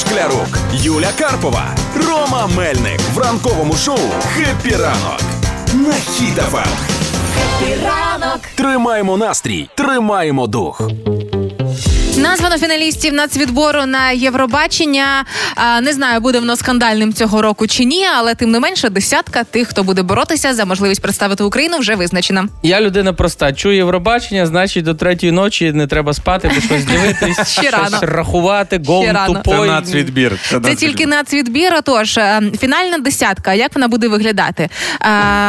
Шклярук, Юля Карпова, Рома Мельник в ранковому шоу «Happy ранок» на Хіт-ФМ. Ранок. Тримаємо настрій, тримаємо дух. Названо фіналістів нацвідбору на Євробачення. Не знаю, буде воно скандальним цього року чи ні, але тим не менше десятка тих, хто буде боротися за можливість представити Україну, вже визначена. Я людина проста. Чую Євробачення, значить до третьої ночі не треба спати, бо щось дивитись, щось рано. рахувати, голотупой. Це нацвідбір. Це, Це нацвідбір. тільки нацвідбір. Отож, е, фінальна десятка. Як вона буде виглядати? Е,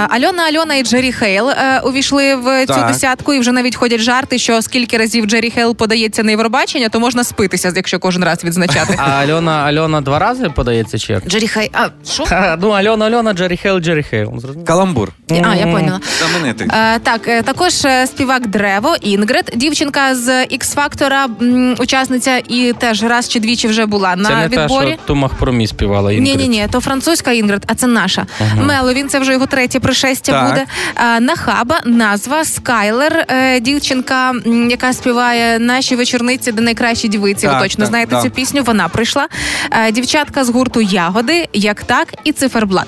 Альона Альона і Джері Хейл е, увійшли в цю Так. десятку, і вже навіть ходять жарти, що скільки разів Джері Хейл подається на Євробачення, то можна спитися, якщо кожен раз відзначати. А Альона Альона два рази подається чи як? Джері Хейл, а що? Ну, Альона Альона, Джері Хейл, Джері Хейл. Каламбур. А, я поняла. Знаменитий. Е, так, е, також е, співак Древо Інгрид, дівчинка з X Factor, м, учасниця, і теж раз чи двічі вже була Це на не та, відборі. що Тумах Промі співала. Ні, Інгрид. ні, ні, то французька Інгрид, а це наша. Мело, він це вже його третє пришестя Так. буде. Нахаба, назва Скайлер, дівчинка, яка співає наші вечорниці, де найкращі дівиці. Так, Ви точно так, знаєте да. цю пісню. Вона прийшла. Е, Дівчатка з гурту Ягоди, як так, і циферблат.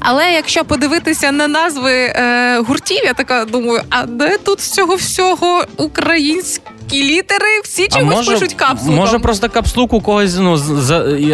Але якщо подивитися на назви е, гуртів, я така думаю, а де тут з цього всього українські літери? Всі А чомусь може, пишуть капсулом. може просто капслук у когось ну, з,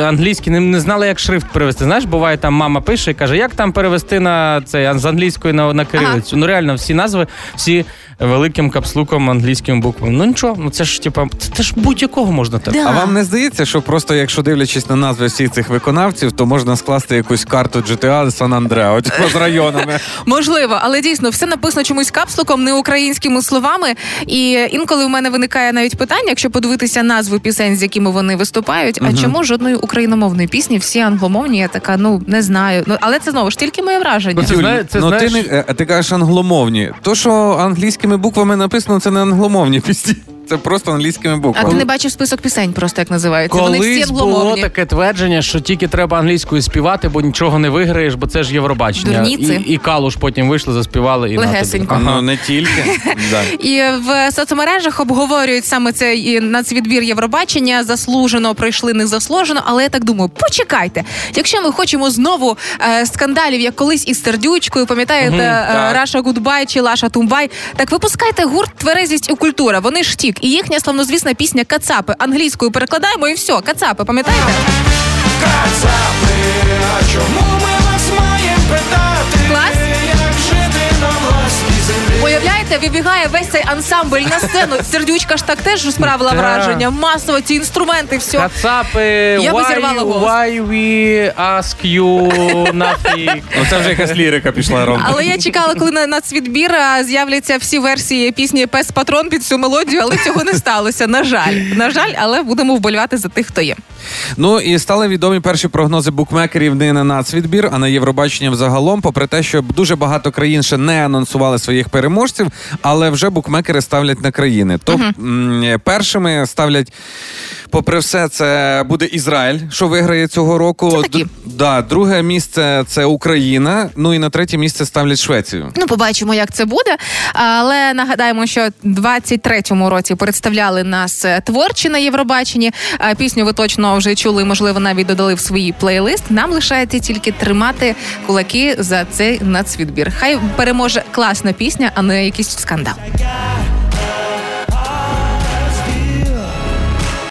англійський не, не знали, як шрифт перевести. Знаєш, буває там мама пише і каже, як там перевести на цей з англійської на, на кирилицю. Ну реально, всі назви, всі великим капслуком, англійськими буквами. Ну нічого, ну це ж типа, це, це ж будь-якого можна так. Да. А вам не здається, що просто якщо дивлячись на назви всіх цих виконавців, то можна скласти якусь карту GTA Сан Андреа з районами. Можливо, але дійсно все написано чомусь капслуком, не українськими словами. І інколи в мене виникає навіть питання, якщо подивитися назви пісень, з якими вони виступають. А чому жодної україномовної пісні? Всі англомовні? Я така, ну не знаю. Ну але це знову ж тільки моє враження. Це знає- це ну ти не е, ти кажеш англомовні. То, що англійськими буквами написано, це не англомовні пісні. Це просто англійськими А ти не бачив список пісень, просто як називаються. Вони всі Колись було англомовні. таке твердження, що тільки треба англійською співати, бо нічого не виграєш, бо це ж Євробачення. І, і калуш потім вийшли, заспівали і на тобі. Легесенько. Ага. Ну не тільки. Да. І в соцмережах обговорюють саме цей нацвідбір Євробачення. Заслужено пройшли незаслужено. Але я так думаю, почекайте. Якщо ми хочемо знову е, скандалів, як колись із сердючкою, пам'ятаєте, Мгм, е, так. Russia Goodbye чи Лаша Тумбай, так випускайте гурт Тверезість і культура. Вони ж тік. І їхня славнозвісна пісня Кацапи англійською перекладаємо, і все, Кацапи, пам'ятаєте? Кацапи, а чому ми вас маємо питати? Вибігає весь цей ансамбль на сцену. Сердючка ж так теж справила враження. Масово ці інструменти, все. Кацапи, Я би why, зірвала голос. why we ask you nothing? Ну це вже якась лірика пішла Ром. Але я чекала, коли на нацвідбір а, з'являться всі версії пісні Пес Патрон під цю мелодію, але цього не сталося. На жаль, на жаль, але будемо вболівати за тих, хто є. Ну і стали відомі перші прогнози букмекерів не на нацвідбір, а на Євробачення взагалом. Попри те, що дуже багато країн ще не анонсували своїх переможців, але вже букмекери ставлять на країни. То м, першими ставлять. Попри все, це буде Ізраїль, що виграє цього року. Це. Д- да, друге місце це Україна. Ну і на третє місце ставлять Швецію. Ну, побачимо, як це буде. Але нагадаємо, що в 23-му році представляли нас е, творчі на Євробаченні. Пісню ви точно вже чули, можливо, навіть додали в свій плейлист. Нам лишається тільки тримати кулаки за цей нацвідбір. Хай переможе класна пісня, а не jest.